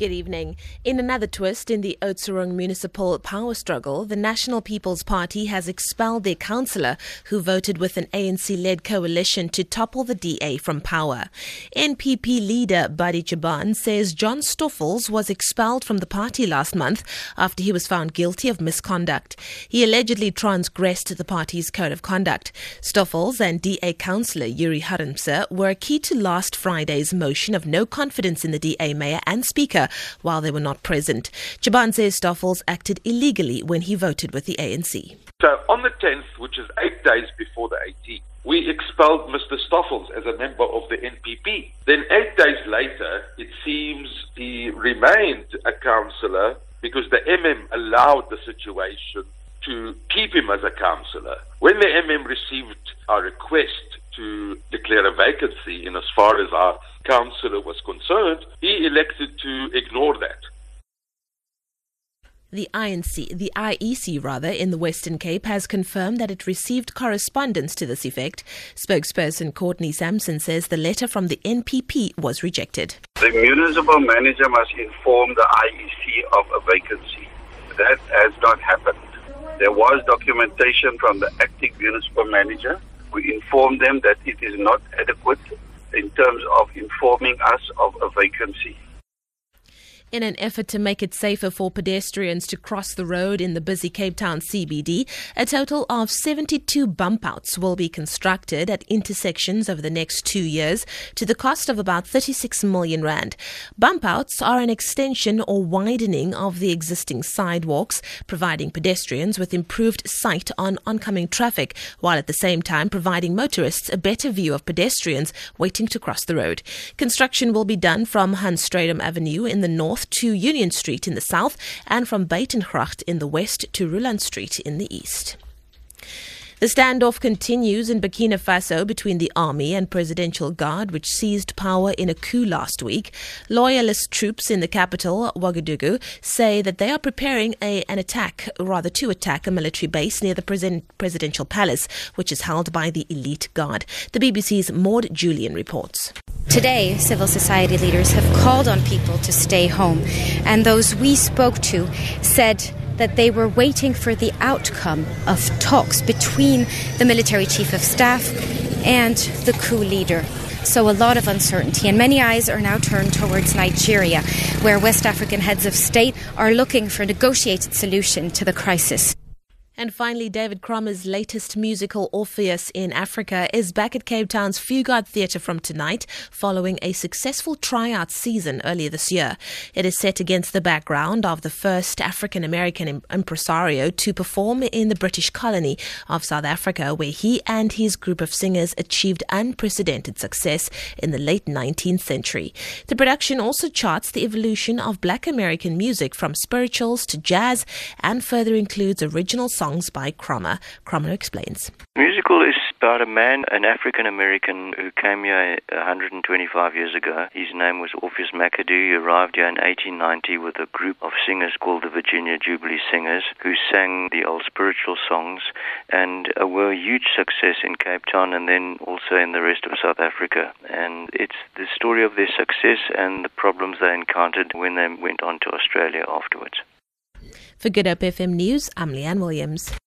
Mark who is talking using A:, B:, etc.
A: Good evening. In another twist in the Oudtshoorn municipal power struggle, the National People's Party has expelled their councillor who voted with an ANC-led coalition to topple the DA from power. NPP leader Buddy Jabaan says John Stoffels was expelled from the party last month after he was found guilty of misconduct. He allegedly transgressed the party's code of conduct. Stoffels and DA councillor Yuri Harmse were key to last Friday's motion of no confidence in the DA mayor and speaker while they were not present. Jabaan says Stoffels acted illegally when he voted with the ANC.
B: So on the 10th, which is eight days before the 18th, we expelled Mr. Stoffels as a member of the NPP. Then eight days later, it seems he remained a councillor because the MM allowed the situation to keep him as a councillor. When the MM received our request to declare a vacancy in as far as our councillor was concerned, he elected to ignore that.
A: The INC, the IEC rather, in the Western Cape has confirmed that it received correspondence to this effect. Spokesperson Courtney Sampson says the letter from the NPP was rejected.
C: The municipal manager must inform the IEC of a vacancy. That has not happened. There was documentation from the acting municipal manager we inform them that it is not adequate in terms of informing us of a vacancy.
A: In an effort to make it safer for pedestrians to cross the road in the busy Cape Town CBD, a total of 72 bump outs will be constructed at intersections over the next two years to the cost of about 36 million rand. Bump outs are an extension or widening of the existing sidewalks, providing pedestrians with improved sight on oncoming traffic, while at the same time providing motorists a better view of pedestrians waiting to cross the road. Construction will be done from Hans Strydom Avenue in the north to Union Street in the south and from Buitengracht in the west to Roeland Street in the east. The standoff continues in Burkina Faso between the army and presidential guard, which seized power in a coup last week. Loyalist troops in the capital, Ouagadougou, say that they are preparing a, an attack, rather to attack a military base near the presidential palace, which is held by the elite guard. The BBC's Maud Jullien reports.
D: Today, civil society leaders have called on people to stay home, and those we spoke to said that they were waiting for the outcome of talks between the military chief of staff and the coup leader. So, a lot of uncertainty, and many eyes are now turned towards Nigeria, where West African heads of state are looking for a negotiated solution to the crisis.
A: And finally, David Kramer's latest musical, Orpheus in Africa, is back at Cape Town's Fugard Theatre from tonight, following a successful tryout season earlier this year. It is set against the background of the first African American impresario to perform in the British colony of South Africa, where he and his group of singers achieved unprecedented success in the late 19th century. The production also charts the evolution of black American music from spirituals to jazz and further includes original songs songs by Kramer. Kramer explains.
E: Musical is about a man, an African American who came here 125 years ago. His name was Orpheus McAdoo. He arrived here in 1890 with a group of singers called the Virginia Jubilee Singers who sang the old spiritual songs and uh, were a huge success in Cape Town and then also in the rest of South Africa. And it's the story of their success and the problems they encountered when they went on to Australia afterwards.
A: For Good Hope FM News, I'm Leanne Williams.